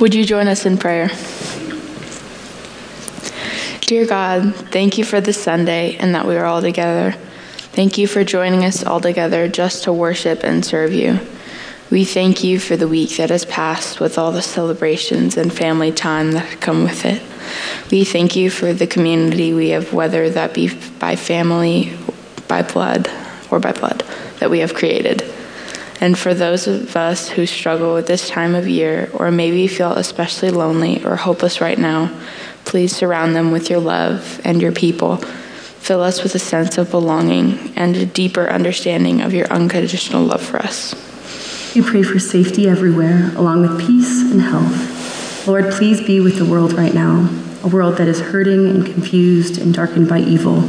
Would you join us in prayer? Dear God, thank you for this Sunday and that we are all together. Thank you for joining us all together just to worship and serve you. We thank you for the week that has passed with all the celebrations and family time that come with it. We thank you for the community we have, whether that be by family, by blood, or by blood, that we have created. And for those of us who struggle with this time of year or maybe feel especially lonely or hopeless right now, please surround them with your love and your people. Fill us with a sense of belonging and a deeper understanding of your unconditional love for us. We pray for safety everywhere, along with peace and health. Lord, please be with the world right now, a world that is hurting and confused and darkened by evil.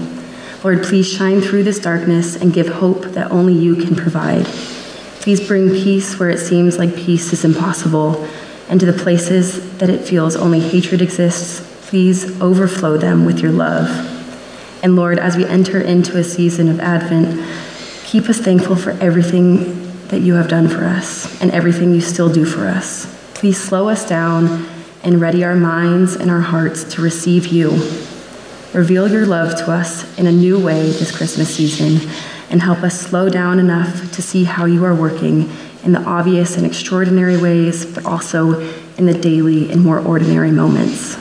Lord, please shine through this darkness and give hope that only you can provide. Please bring peace where it seems like peace is impossible, and to the places that it feels only hatred exists, please overflow them with your love. And Lord, as we enter into a season of Advent, keep us thankful for everything that you have done for us and everything you still do for us. Please slow us down and ready our minds and our hearts to receive you. Reveal your love to us in a new way this Christmas season and help us slow down enough to see how you are working in the obvious and extraordinary ways, but also in the daily and more ordinary moments.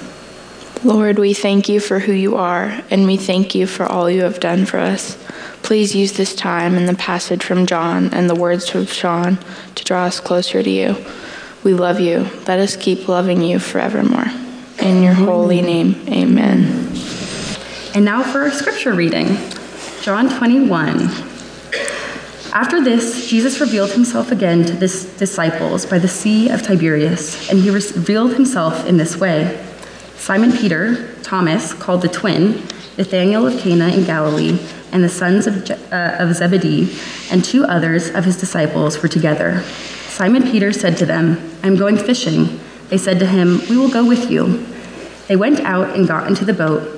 Lord, we thank you for who you are, and we thank you for all you have done for us. Please use this time and the passage from John and the words of Sean to draw us closer to you. We love you. Let us keep loving you forevermore. In your holy name, amen. And now for our scripture reading. John 21. After this, Jesus revealed himself again to his disciples by the Sea of Tiberias, and he revealed himself in this way Simon Peter, Thomas, called the twin, Nathanael of Cana in Galilee, and the sons of, Je- uh, of Zebedee, and two others of his disciples were together. Simon Peter said to them, I'm going fishing. They said to him, We will go with you. They went out and got into the boat,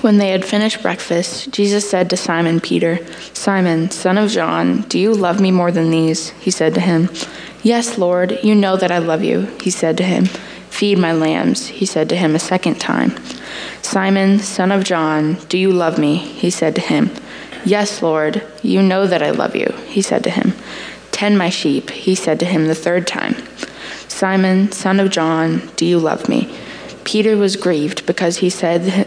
When they had finished breakfast, Jesus said to Simon Peter, Simon, son of John, do you love me more than these? He said to him, Yes, Lord, you know that I love you. He said to him, Feed my lambs, he said to him a second time. Simon, son of John, do you love me? He said to him, Yes, Lord, you know that I love you, he said to him. Tend my sheep, he said to him the third time. Simon, son of John, do you love me? Peter was grieved because he said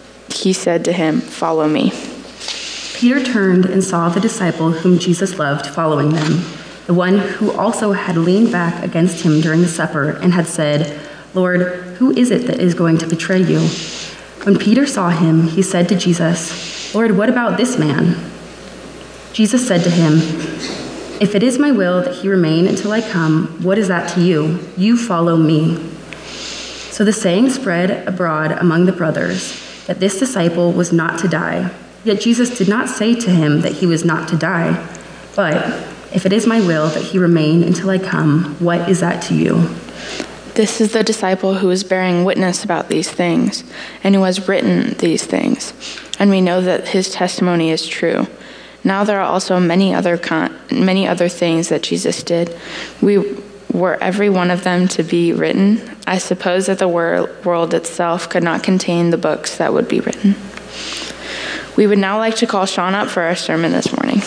he said to him, Follow me. Peter turned and saw the disciple whom Jesus loved following them, the one who also had leaned back against him during the supper and had said, Lord, who is it that is going to betray you? When Peter saw him, he said to Jesus, Lord, what about this man? Jesus said to him, If it is my will that he remain until I come, what is that to you? You follow me. So the saying spread abroad among the brothers that this disciple was not to die. Yet Jesus did not say to him that he was not to die, but if it is my will that he remain until I come, what is that to you? This is the disciple who is bearing witness about these things, and who has written these things. And we know that his testimony is true. Now there are also many other con- many other things that Jesus did. We were every one of them to be written. I suppose that the wor- world itself could not contain the books that would be written. We would now like to call Sean up for our sermon this morning.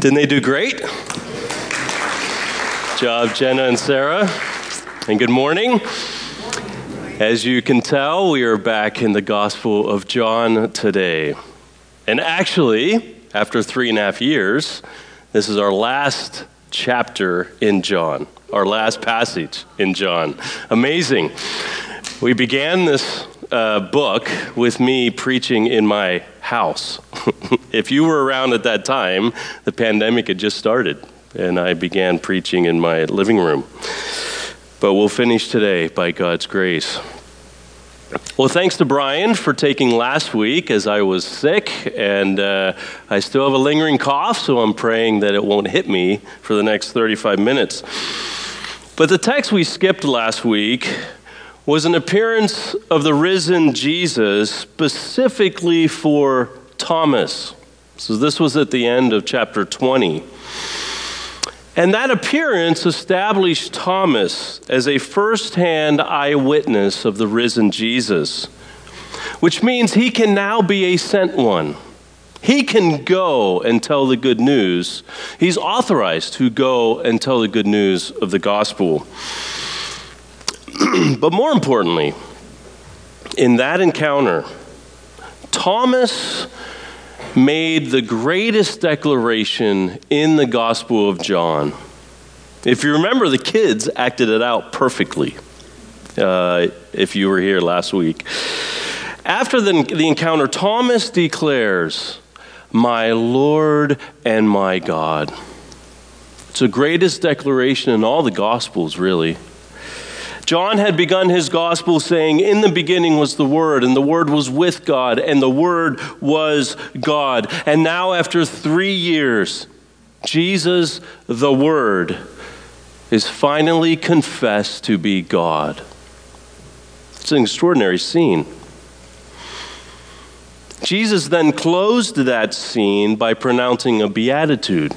Didn't they do great? job, Jenna and Sarah. And good morning. As you can tell, we are back in the Gospel of John today. And actually, after three and a half years, this is our last chapter in John, our last passage in John. Amazing. We began this uh, book with me preaching in my house. if you were around at that time, the pandemic had just started and I began preaching in my living room. But we'll finish today by God's grace. Well, thanks to Brian for taking last week as I was sick, and uh, I still have a lingering cough, so I'm praying that it won't hit me for the next 35 minutes. But the text we skipped last week was an appearance of the risen Jesus specifically for Thomas. So this was at the end of chapter 20. And that appearance established Thomas as a first hand eyewitness of the risen Jesus, which means he can now be a sent one. He can go and tell the good news. He's authorized to go and tell the good news of the gospel. but more importantly, in that encounter, Thomas made the greatest declaration in the Gospel of John. If you remember, the kids acted it out perfectly, uh, if you were here last week. After the, the encounter, Thomas declares, My Lord and my God. It's the greatest declaration in all the Gospels, really. John had begun his gospel saying, In the beginning was the Word, and the Word was with God, and the Word was God. And now, after three years, Jesus, the Word, is finally confessed to be God. It's an extraordinary scene. Jesus then closed that scene by pronouncing a beatitude.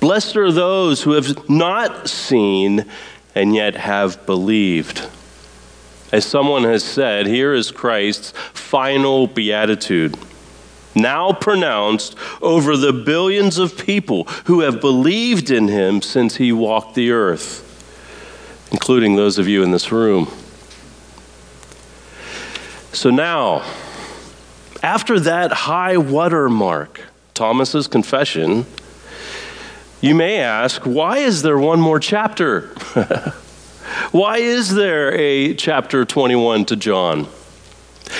Blessed are those who have not seen and yet have believed. As someone has said, here is Christ's final beatitude, now pronounced over the billions of people who have believed in him since he walked the earth, including those of you in this room. So now, after that high water mark, Thomas's confession, you may ask, why is there one more chapter? why is there a chapter 21 to John?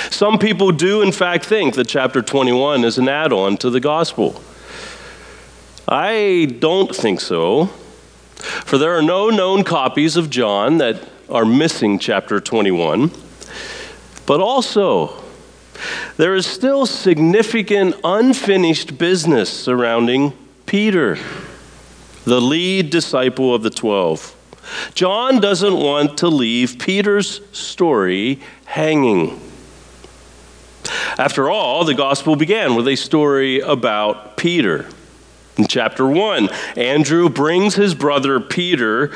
Some people do, in fact, think that chapter 21 is an add on to the gospel. I don't think so, for there are no known copies of John that are missing chapter 21. But also, there is still significant unfinished business surrounding Peter the lead disciple of the 12. John doesn't want to leave Peter's story hanging. After all, the gospel began with a story about Peter. In chapter 1, Andrew brings his brother Peter,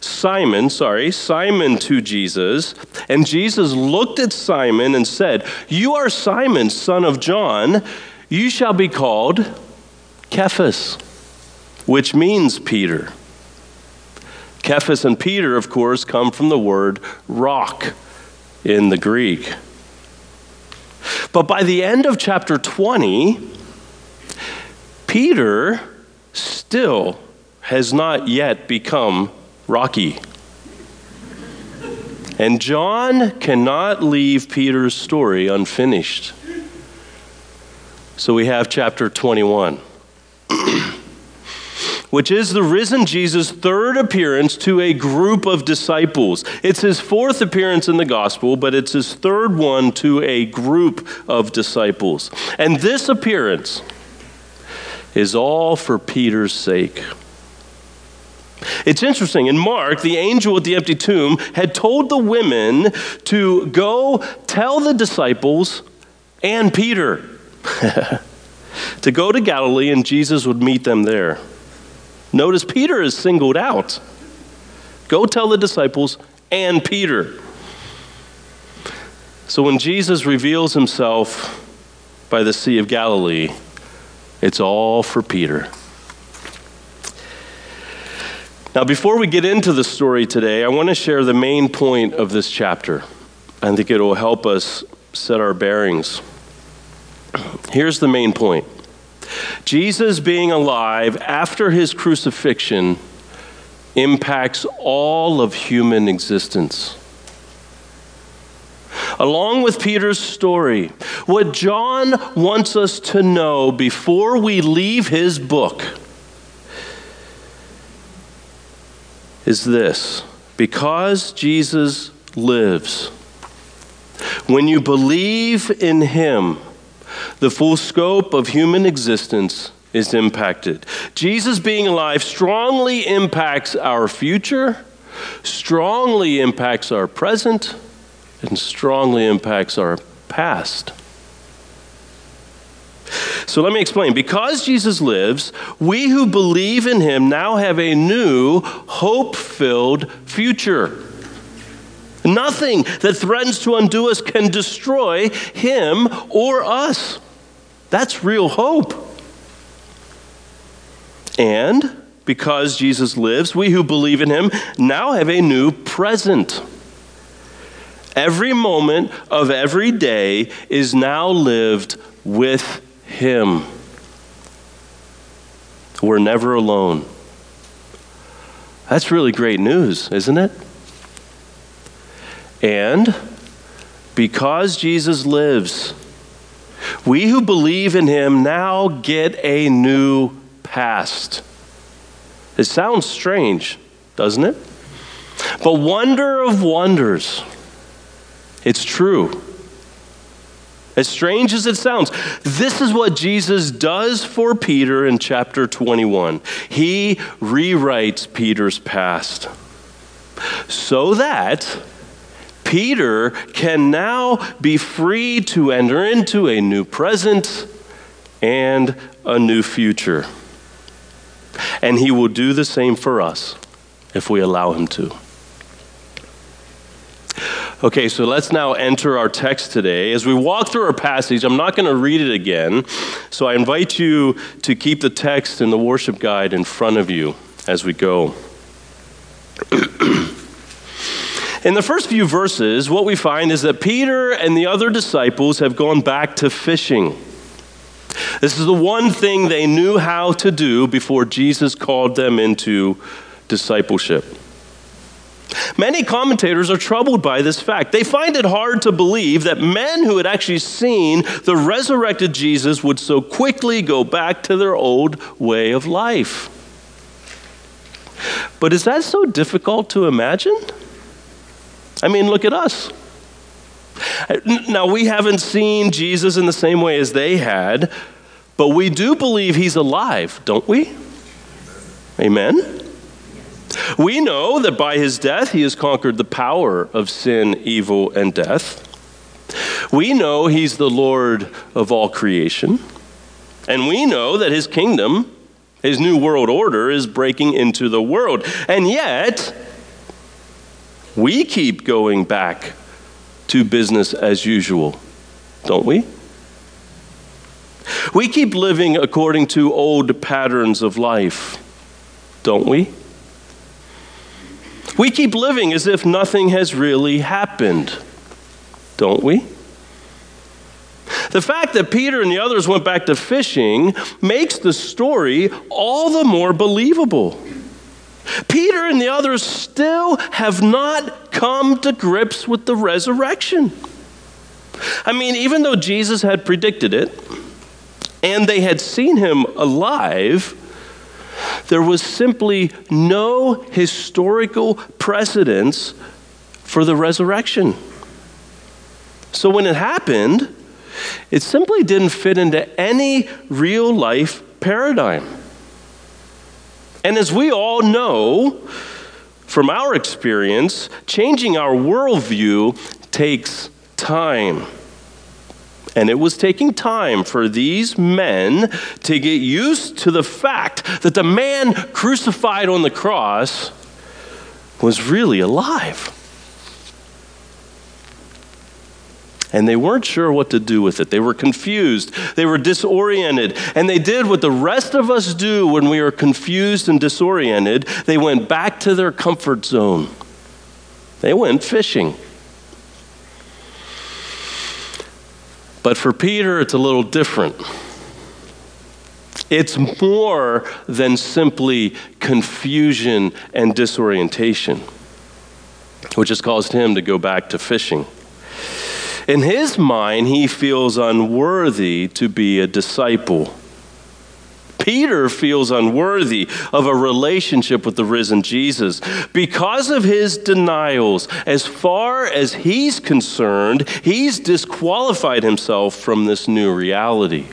Simon, sorry, Simon to Jesus, and Jesus looked at Simon and said, You are Simon, son of John. You shall be called Cephas which means Peter. Cephas and Peter, of course, come from the word rock in the Greek. But by the end of chapter 20, Peter still has not yet become Rocky. And John cannot leave Peter's story unfinished. So we have chapter 21, which is the risen Jesus' third appearance to a group of disciples. It's his fourth appearance in the gospel, but it's his third one to a group of disciples. And this appearance is all for Peter's sake. It's interesting. In Mark, the angel at the empty tomb had told the women to go tell the disciples and Peter to go to Galilee and Jesus would meet them there. Notice Peter is singled out. Go tell the disciples and Peter. So when Jesus reveals himself by the Sea of Galilee, it's all for Peter. Now, before we get into the story today, I want to share the main point of this chapter. I think it will help us set our bearings. Here's the main point Jesus being alive after his crucifixion impacts all of human existence. Along with Peter's story, what John wants us to know before we leave his book is this because Jesus lives, when you believe in him, the full scope of human existence is impacted. Jesus being alive strongly impacts our future, strongly impacts our present, and strongly impacts our past. So let me explain. Because Jesus lives, we who believe in him now have a new, hope filled future. Nothing that threatens to undo us can destroy him or us. That's real hope. And because Jesus lives, we who believe in him now have a new present. Every moment of every day is now lived with him. We're never alone. That's really great news, isn't it? And because Jesus lives, we who believe in him now get a new past. It sounds strange, doesn't it? But wonder of wonders, it's true. As strange as it sounds, this is what Jesus does for Peter in chapter 21. He rewrites Peter's past so that Peter can now be free to enter into a new present and a new future. And he will do the same for us if we allow him to. Okay, so let's now enter our text today. As we walk through our passage, I'm not going to read it again, so I invite you to keep the text and the worship guide in front of you as we go. in the first few verses, what we find is that Peter and the other disciples have gone back to fishing. This is the one thing they knew how to do before Jesus called them into discipleship. Many commentators are troubled by this fact. They find it hard to believe that men who had actually seen the resurrected Jesus would so quickly go back to their old way of life. But is that so difficult to imagine? I mean, look at us. Now, we haven't seen Jesus in the same way as they had, but we do believe he's alive, don't we? Amen? We know that by his death he has conquered the power of sin, evil, and death. We know he's the Lord of all creation. And we know that his kingdom, his new world order, is breaking into the world. And yet, we keep going back to business as usual, don't we? We keep living according to old patterns of life, don't we? We keep living as if nothing has really happened, don't we? The fact that Peter and the others went back to fishing makes the story all the more believable. Peter and the others still have not come to grips with the resurrection. I mean, even though Jesus had predicted it and they had seen him alive, there was simply no historical precedence for the resurrection. So when it happened, it simply didn't fit into any real life paradigm. And as we all know from our experience, changing our worldview takes time. And it was taking time for these men to get used to the fact that the man crucified on the cross was really alive. And they weren't sure what to do with it. They were confused, they were disoriented, and they did what the rest of us do when we are confused and disoriented. They went back to their comfort zone. They went fishing. But for Peter, it's a little different. It's more than simply confusion and disorientation, which has caused him to go back to fishing. In his mind, he feels unworthy to be a disciple. Peter feels unworthy of a relationship with the risen Jesus. Because of his denials, as far as he's concerned, he's disqualified himself from this new reality.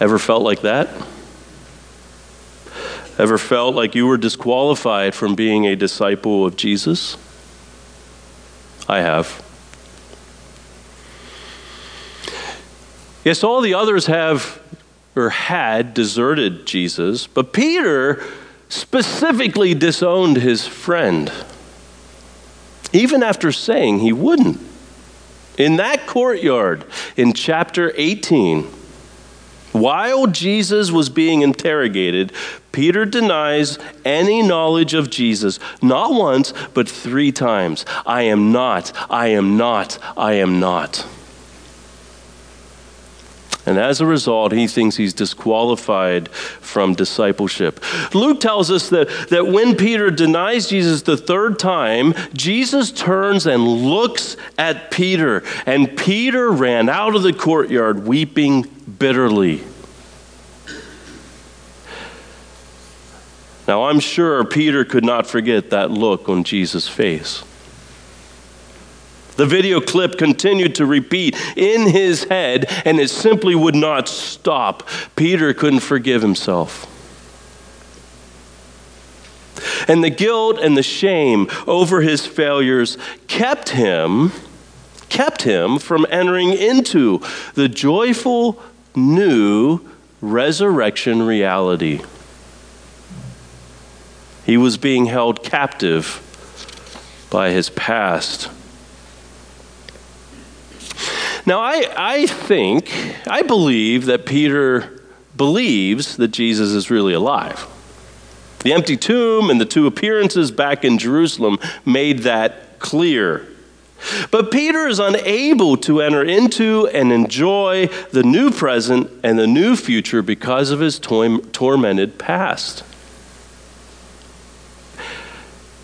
Ever felt like that? Ever felt like you were disqualified from being a disciple of Jesus? I have. Yes, all the others have or had deserted Jesus, but Peter specifically disowned his friend, even after saying he wouldn't. In that courtyard in chapter 18, while Jesus was being interrogated, Peter denies any knowledge of Jesus, not once, but three times. I am not, I am not, I am not. And as a result, he thinks he's disqualified from discipleship. Luke tells us that, that when Peter denies Jesus the third time, Jesus turns and looks at Peter. And Peter ran out of the courtyard weeping bitterly. Now, I'm sure Peter could not forget that look on Jesus' face. The video clip continued to repeat in his head, and it simply would not stop. Peter couldn't forgive himself. And the guilt and the shame over his failures kept him kept him from entering into the joyful new resurrection reality. He was being held captive by his past. Now, I, I think, I believe that Peter believes that Jesus is really alive. The empty tomb and the two appearances back in Jerusalem made that clear. But Peter is unable to enter into and enjoy the new present and the new future because of his tormented past.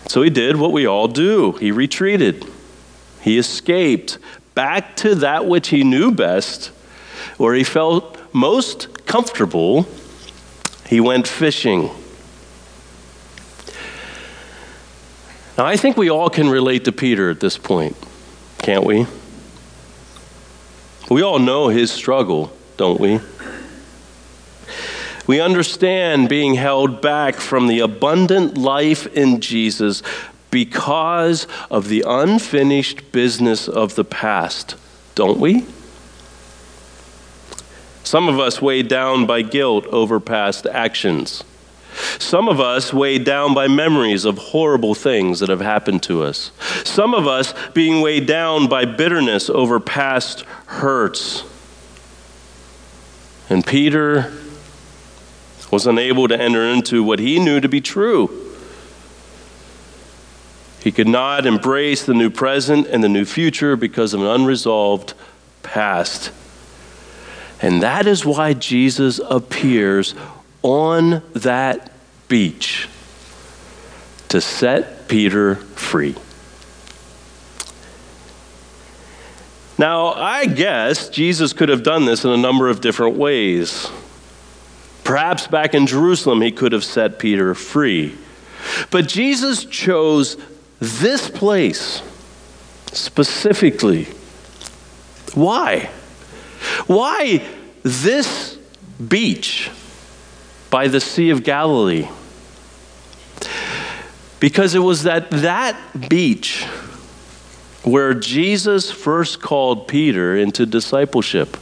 So he did what we all do he retreated, he escaped back to that which he knew best, where he felt most comfortable. He went fishing. Now, I think we all can relate to Peter at this point, can't we? We all know his struggle, don't we? We understand being held back from the abundant life in Jesus because of the unfinished business of the past, don't we? Some of us weighed down by guilt over past actions. Some of us weighed down by memories of horrible things that have happened to us. Some of us being weighed down by bitterness over past hurts. And Peter was unable to enter into what he knew to be true. He could not embrace the new present and the new future because of an unresolved past. And that is why Jesus appears on that beach to set Peter free. Now, I guess Jesus could have done this in a number of different ways. Perhaps back in Jerusalem, he could have set Peter free. But Jesus chose this place specifically. Why? Why this beach by the Sea of Galilee? Because it was at that beach where Jesus first called Peter into discipleship.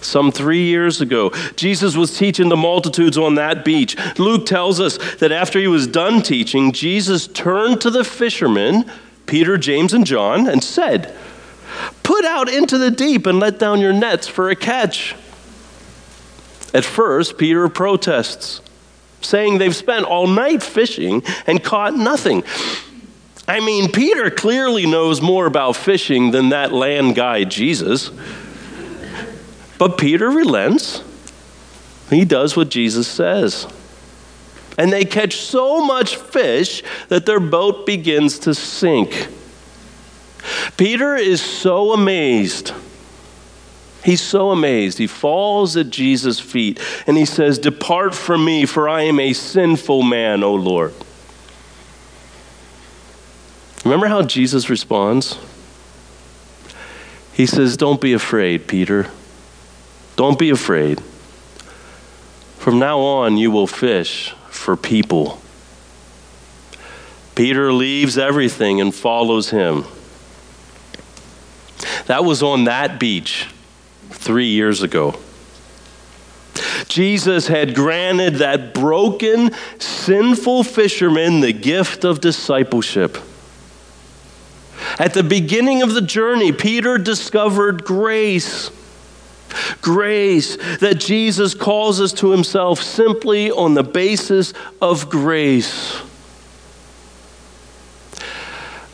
Some three years ago, Jesus was teaching the multitudes on that beach. Luke tells us that after he was done teaching, Jesus turned to the fishermen, Peter, James, and John, and said, Put out into the deep and let down your nets for a catch. At first, Peter protests, saying they've spent all night fishing and caught nothing. I mean, Peter clearly knows more about fishing than that land guy, Jesus. But Peter relents. He does what Jesus says. And they catch so much fish that their boat begins to sink. Peter is so amazed. He's so amazed. He falls at Jesus' feet and he says, Depart from me, for I am a sinful man, O Lord. Remember how Jesus responds? He says, Don't be afraid, Peter. Don't be afraid. From now on, you will fish for people. Peter leaves everything and follows him. That was on that beach three years ago. Jesus had granted that broken, sinful fisherman the gift of discipleship. At the beginning of the journey, Peter discovered grace. Grace, that Jesus calls us to himself simply on the basis of grace.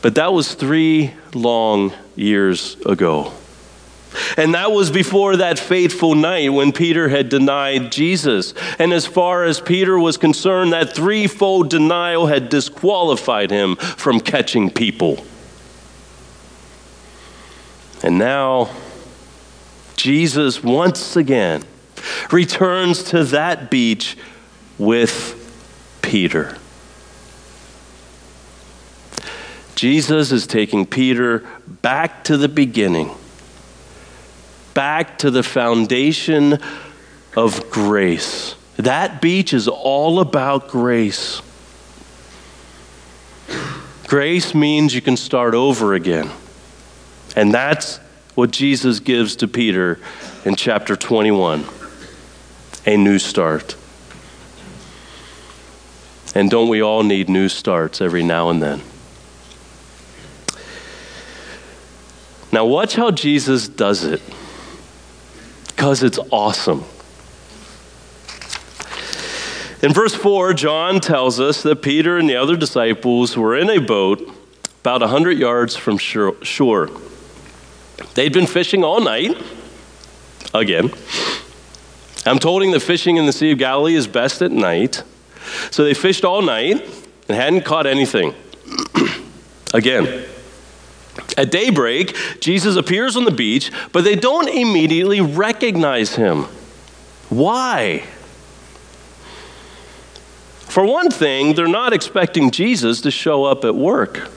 But that was three long years ago. And that was before that fateful night when Peter had denied Jesus. And as far as Peter was concerned, that threefold denial had disqualified him from catching people. And now, Jesus once again returns to that beach with Peter. Jesus is taking Peter back to the beginning, back to the foundation of grace. That beach is all about grace. Grace means you can start over again. And that's what Jesus gives to Peter in chapter 21 a new start. And don't we all need new starts every now and then? Now, watch how Jesus does it, because it's awesome. In verse 4, John tells us that Peter and the other disciples were in a boat about 100 yards from shore. They'd been fishing all night, again. I'm told the fishing in the Sea of Galilee is best at night. So they fished all night and hadn't caught anything. again. At daybreak, Jesus appears on the beach, but they don't immediately recognize him. Why? For one thing, they're not expecting Jesus to show up at work.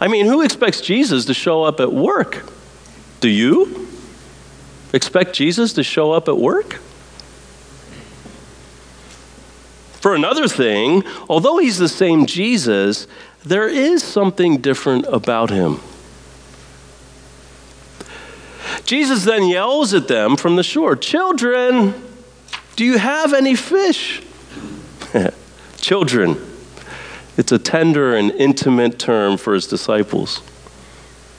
I mean, who expects Jesus to show up at work? Do you expect Jesus to show up at work? For another thing, although he's the same Jesus, there is something different about him. Jesus then yells at them from the shore Children, do you have any fish? Children. It's a tender and intimate term for his disciples.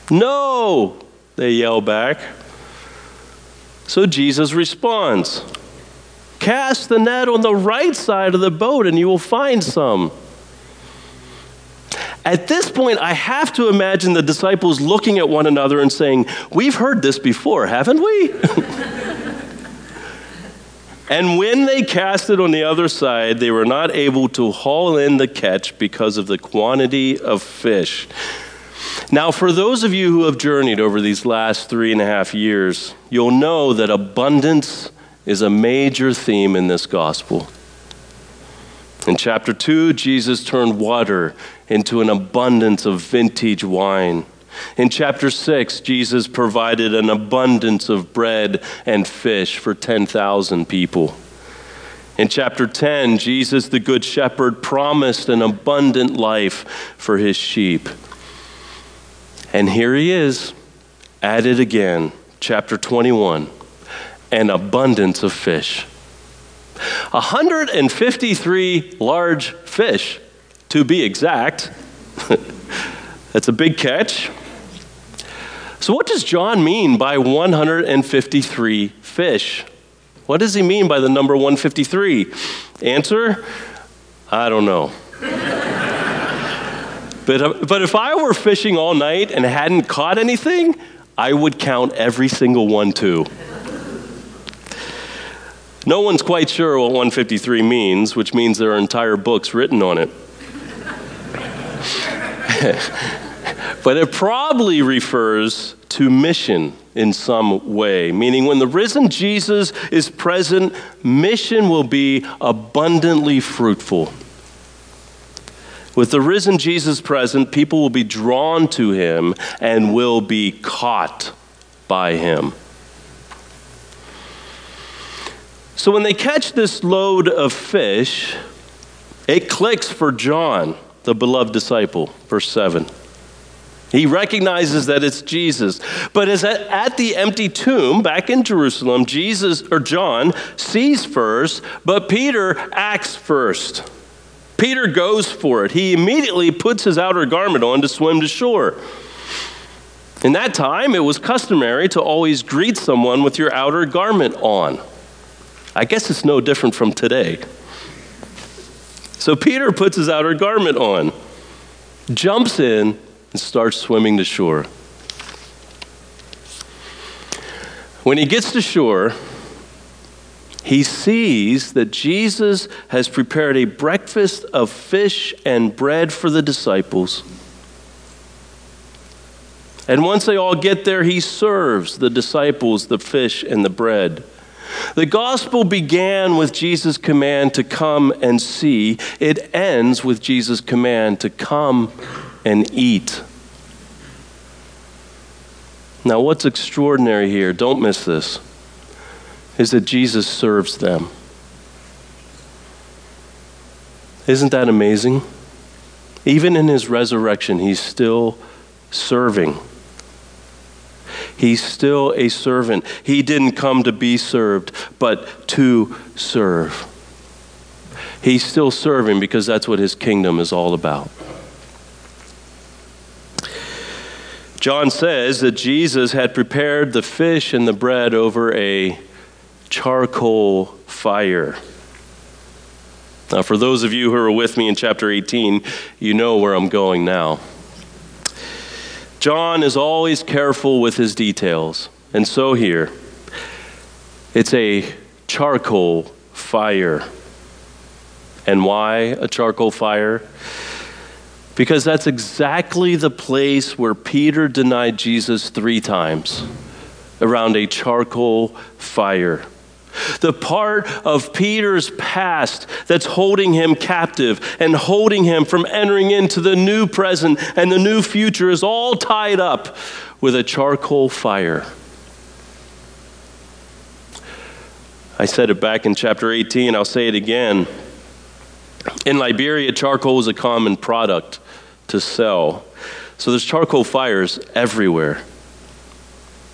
No, they yell back. So Jesus responds Cast the net on the right side of the boat and you will find some. At this point, I have to imagine the disciples looking at one another and saying, We've heard this before, haven't we? and when they cast it on the other side, they were not able to haul in the catch because of the quantity of fish. Now, for those of you who have journeyed over these last three and a half years, you'll know that abundance is a major theme in this gospel. In chapter 2, Jesus turned water into an abundance of vintage wine. In chapter 6, Jesus provided an abundance of bread and fish for 10,000 people. In chapter 10, Jesus, the Good Shepherd, promised an abundant life for his sheep. And here he is, added again, chapter 21, an abundance of fish. 153 large fish, to be exact. That's a big catch. So, what does John mean by 153 fish? What does he mean by the number 153? Answer I don't know. But, uh, but if I were fishing all night and hadn't caught anything, I would count every single one too. No one's quite sure what 153 means, which means there are entire books written on it. but it probably refers to mission in some way, meaning when the risen Jesus is present, mission will be abundantly fruitful. With the risen Jesus present, people will be drawn to him and will be caught by him. So when they catch this load of fish, it clicks for John, the beloved disciple, verse 7. He recognizes that it's Jesus. But as at the empty tomb back in Jerusalem, Jesus or John sees first, but Peter acts first. Peter goes for it. He immediately puts his outer garment on to swim to shore. In that time, it was customary to always greet someone with your outer garment on. I guess it's no different from today. So Peter puts his outer garment on, jumps in, and starts swimming to shore. When he gets to shore, he sees that Jesus has prepared a breakfast of fish and bread for the disciples. And once they all get there, he serves the disciples the fish and the bread. The gospel began with Jesus' command to come and see. It ends with Jesus' command to come and eat. Now, what's extraordinary here, don't miss this is that Jesus serves them. Isn't that amazing? Even in his resurrection, he's still serving. He's still a servant. He didn't come to be served, but to serve. He's still serving because that's what his kingdom is all about. John says that Jesus had prepared the fish and the bread over a charcoal fire. Now, for those of you who are with me in chapter 18, you know where I'm going now. John is always careful with his details, and so here, it's a charcoal fire. And why a charcoal fire? Because that's exactly the place where Peter denied Jesus three times around a charcoal fire the part of Peter's past that's holding him captive and holding him from entering into the new present and the new future is all tied up with a charcoal fire. I said it back in chapter 18, I'll say it again. In Liberia, charcoal was a common product to sell. So there's charcoal fires everywhere.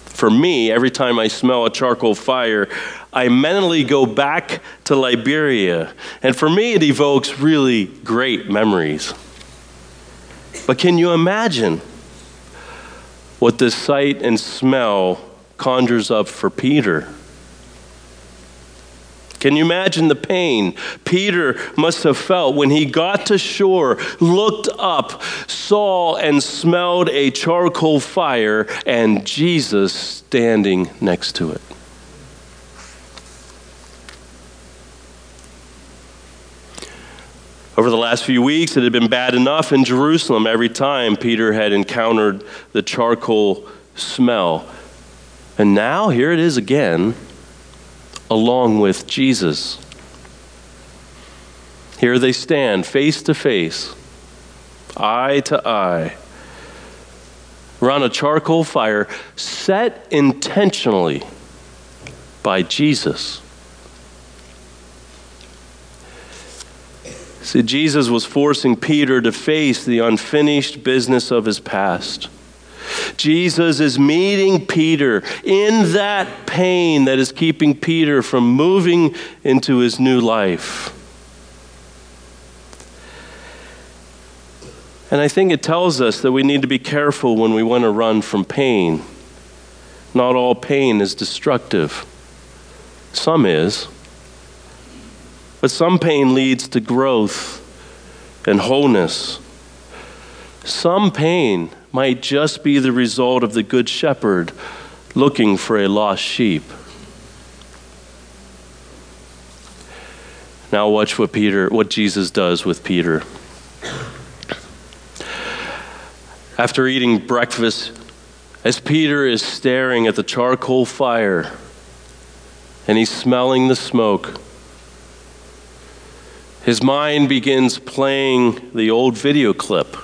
For me, every time I smell a charcoal fire, I mentally go back to Liberia. And for me, it evokes really great memories. But can you imagine what this sight and smell conjures up for Peter? Can you imagine the pain Peter must have felt when he got to shore, looked up, saw and smelled a charcoal fire, and Jesus standing next to it? Over the last few weeks, it had been bad enough in Jerusalem every time Peter had encountered the charcoal smell. And now, here it is again along with Jesus. Here they stand, face to face, eye to eye, around a charcoal fire set intentionally by Jesus. See, Jesus was forcing Peter to face the unfinished business of his past. Jesus is meeting Peter in that pain that is keeping Peter from moving into his new life. And I think it tells us that we need to be careful when we want to run from pain. Not all pain is destructive, some is. But some pain leads to growth and wholeness. Some pain might just be the result of the Good Shepherd looking for a lost sheep. Now watch what Peter what Jesus does with Peter. After eating breakfast, as Peter is staring at the charcoal fire and he's smelling the smoke, his mind begins playing the old video clip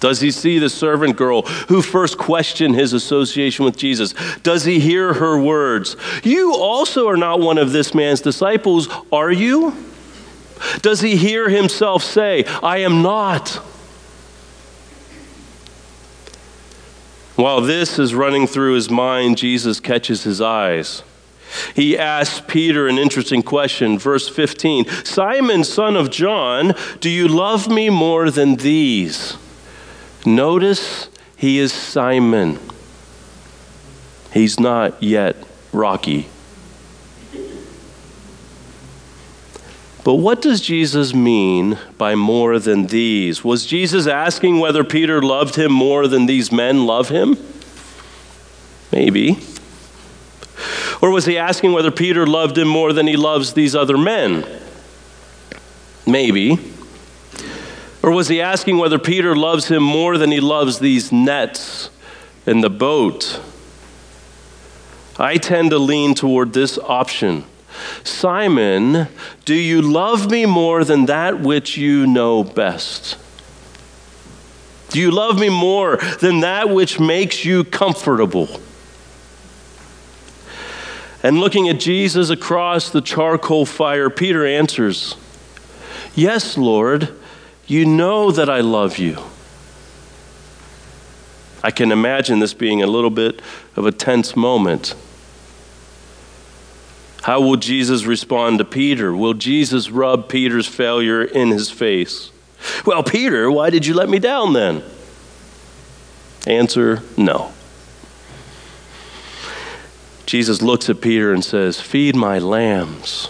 does he see the servant girl who first questioned his association with Jesus? Does he hear her words? You also are not one of this man's disciples, are you? Does he hear himself say, I am not? While this is running through his mind, Jesus catches his eyes. He asks Peter an interesting question. Verse 15 Simon, son of John, do you love me more than these? Notice he is Simon. He's not yet Rocky. But what does Jesus mean by more than these? Was Jesus asking whether Peter loved him more than these men love him? Maybe. Or was he asking whether Peter loved him more than he loves these other men? Maybe. Or was he asking whether Peter loves him more than he loves these nets in the boat? I tend to lean toward this option. Simon, do you love me more than that which you know best? Do you love me more than that which makes you comfortable? And looking at Jesus across the charcoal fire, Peter answers, Yes, Lord. You know that I love you. I can imagine this being a little bit of a tense moment. How will Jesus respond to Peter? Will Jesus rub Peter's failure in his face? Well, Peter, why did you let me down then? Answer no. Jesus looks at Peter and says, Feed my lambs.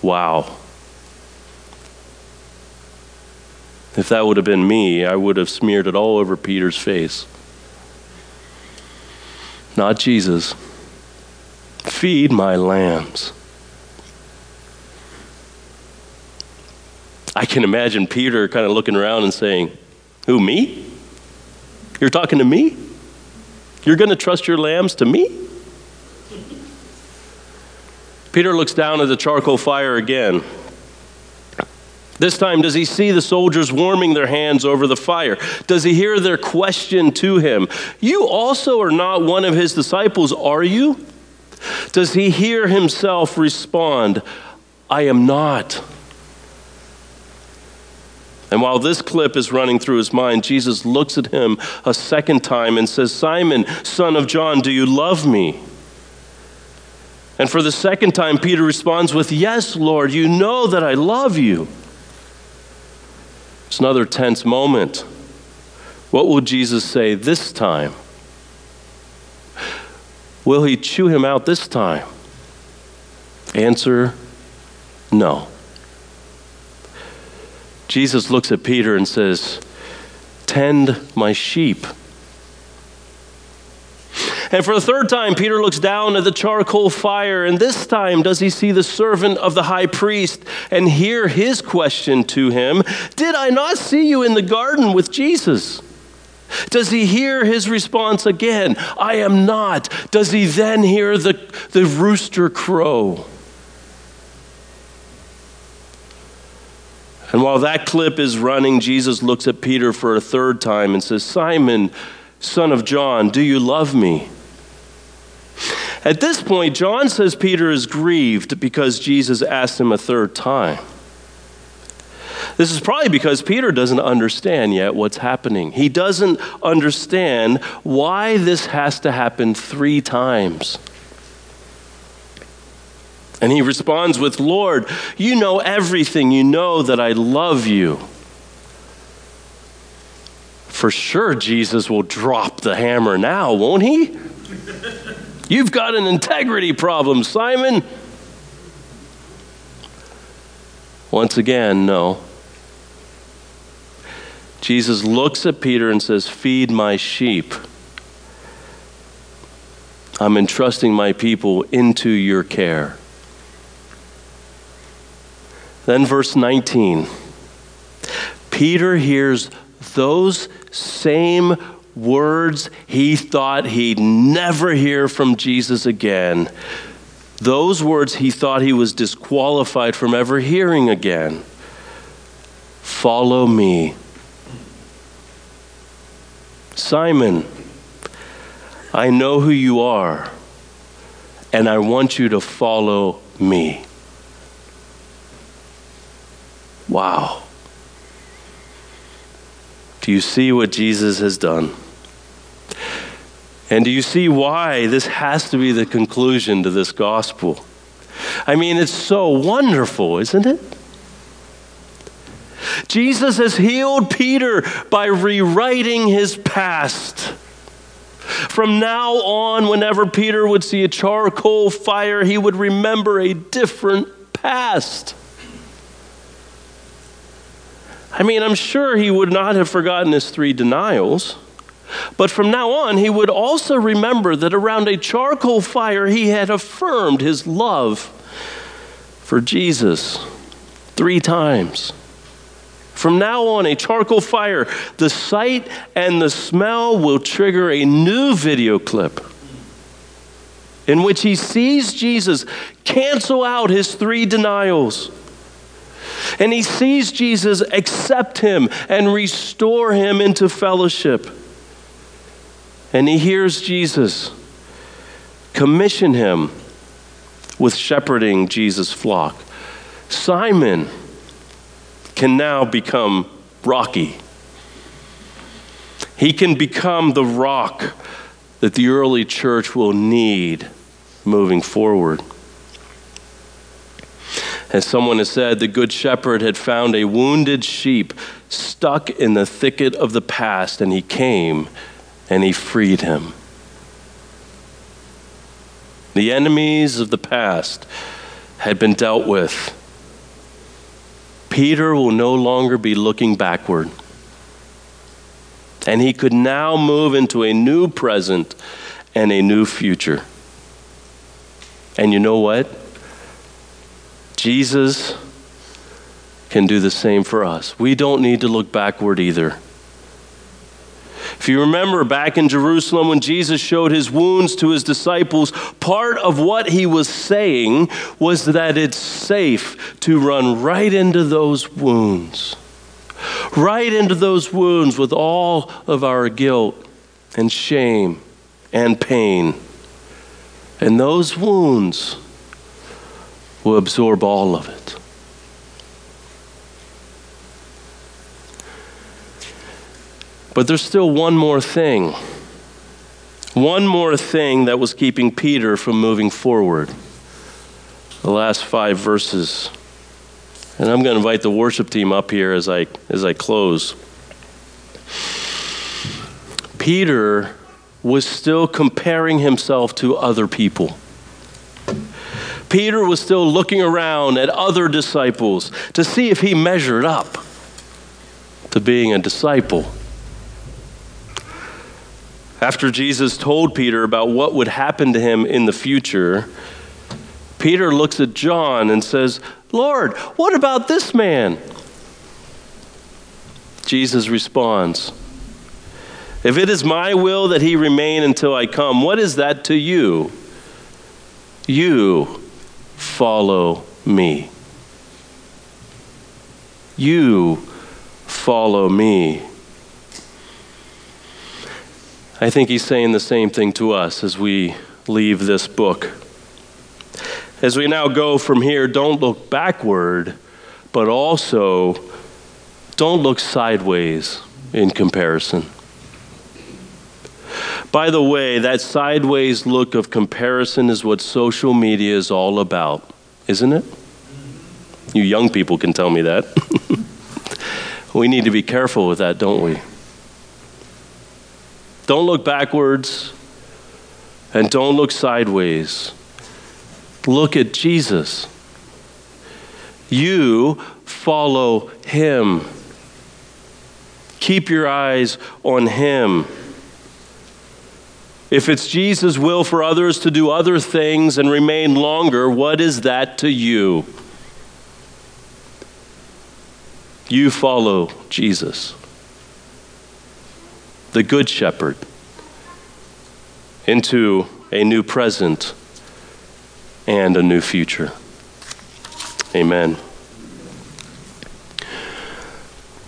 Wow. If that would have been me, I would have smeared it all over Peter's face. Not Jesus. Feed my lambs. I can imagine Peter kind of looking around and saying, Who, me? You're talking to me? You're going to trust your lambs to me? Peter looks down at the charcoal fire again. This time, does he see the soldiers warming their hands over the fire? Does he hear their question to him? You also are not one of his disciples, are you? Does he hear himself respond, I am not? And while this clip is running through his mind, Jesus looks at him a second time and says, Simon, son of John, do you love me? And for the second time, Peter responds with, Yes, Lord, you know that I love you. It's another tense moment. What will Jesus say this time? Will he chew him out this time? Answer no. Jesus looks at Peter and says, Tend my sheep. And for the third time, Peter looks down at the charcoal fire, and this time does he see the servant of the high priest and hear his question to him Did I not see you in the garden with Jesus? Does he hear his response again? I am not. Does he then hear the, the rooster crow? And while that clip is running, Jesus looks at Peter for a third time and says, Simon, son of John, do you love me? At this point, John says Peter is grieved because Jesus asked him a third time. This is probably because Peter doesn't understand yet what's happening. He doesn't understand why this has to happen three times. And he responds with, Lord, you know everything. You know that I love you. For sure, Jesus will drop the hammer now, won't he? You've got an integrity problem, Simon. Once again, no. Jesus looks at Peter and says, Feed my sheep. I'm entrusting my people into your care. Then, verse 19 Peter hears those same words he thought he'd never hear from Jesus again. Those words he thought he was disqualified from ever hearing again. Follow me. Simon, I know who you are, and I want you to follow me. Wow. Do you see what Jesus has done? And do you see why this has to be the conclusion to this gospel? I mean, it's so wonderful, isn't it? Jesus has healed Peter by rewriting his past. From now on, whenever Peter would see a charcoal fire, he would remember a different past. I mean, I'm sure he would not have forgotten his three denials. But from now on, he would also remember that around a charcoal fire, he had affirmed his love for Jesus three times. From now on, a charcoal fire, the sight and the smell will trigger a new video clip in which he sees Jesus cancel out his three denials and he sees Jesus accept him and restore him into fellowship. And he hears Jesus commission him with shepherding Jesus' flock. Simon can now become Rocky. He can become the rock that the early church will need moving forward. As someone has said, the Good Shepherd had found a wounded sheep stuck in the thicket of the past, and he came and he freed him. The enemies of the past had been dealt with. Peter will no longer be looking backward. And he could now move into a new present and a new future. And you know what? Jesus can do the same for us. We don't need to look backward either. If you remember back in Jerusalem when Jesus showed his wounds to his disciples, part of what he was saying was that it's safe to run right into those wounds. Right into those wounds with all of our guilt and shame and pain. And those wounds will absorb all of it. But there's still one more thing. One more thing that was keeping Peter from moving forward. The last five verses. And I'm going to invite the worship team up here as I, as I close. Peter was still comparing himself to other people. Peter was still looking around at other disciples to see if he measured up to being a disciple. After Jesus told Peter about what would happen to him in the future, Peter looks at John and says, Lord, what about this man? Jesus responds, If it is my will that he remain until I come, what is that to you? You follow me. You follow me. I think he's saying the same thing to us as we leave this book. As we now go from here, don't look backward, but also don't look sideways in comparison. By the way, that sideways look of comparison is what social media is all about, isn't it? You young people can tell me that. we need to be careful with that, don't we? Don't look backwards and don't look sideways. Look at Jesus. You follow him. Keep your eyes on him. If it's Jesus' will for others to do other things and remain longer, what is that to you? You follow Jesus, the Good Shepherd, into a new present and a new future. Amen.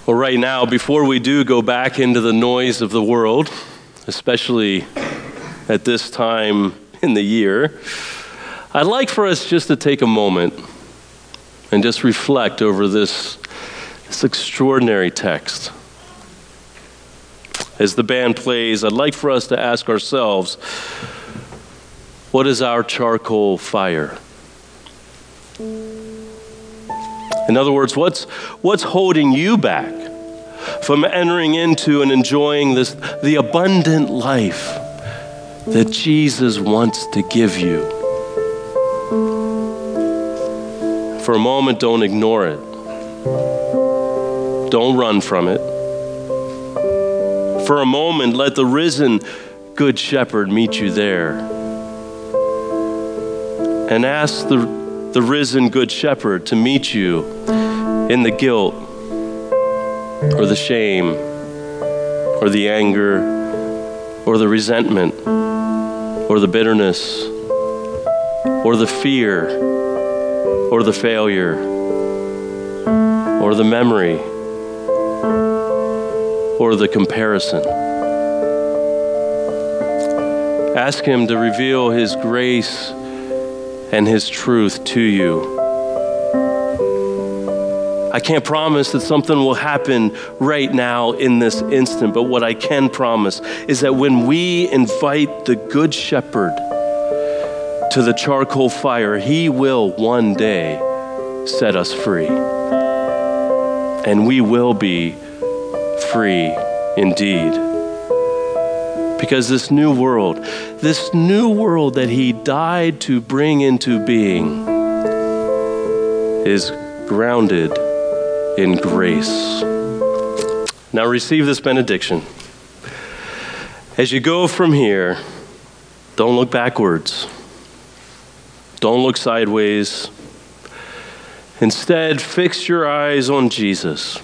Well, right now, before we do go back into the noise of the world, especially at this time in the year, I'd like for us just to take a moment and just reflect over this, this extraordinary text. As the band plays, I'd like for us to ask ourselves what is our charcoal fire? In other words, what's, what's holding you back from entering into and enjoying this, the abundant life that Jesus wants to give you. For a moment, don't ignore it. Don't run from it. For a moment, let the risen Good Shepherd meet you there. And ask the, the risen Good Shepherd to meet you in the guilt or the shame or the anger or the resentment or the bitterness or the fear or the failure or the memory or the comparison. Ask Him to reveal His grace and His truth to you. I can't promise that something will happen right now in this instant, but what I can promise is that when we invite the Good Shepherd to the charcoal fire, he will one day set us free. And we will be free indeed. Because this new world, this new world that he died to bring into being, is grounded in grace. Now receive this benediction. As you go from here, don't look backwards. Don't look sideways. Instead, fix your eyes on Jesus,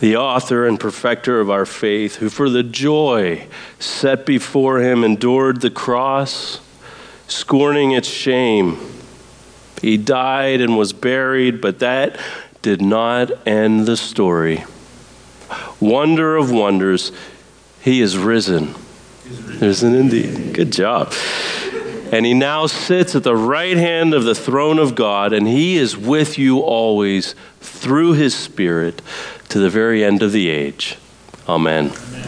the author and perfecter of our faith, who for the joy set before him endured the cross, scorning its shame. He died and was buried, but that did not end the story. Wonder of wonders, he is risen. Risen indeed. Good job. And he now sits at the right hand of the throne of God, and he is with you always through his Spirit to the very end of the age. Amen. Amen.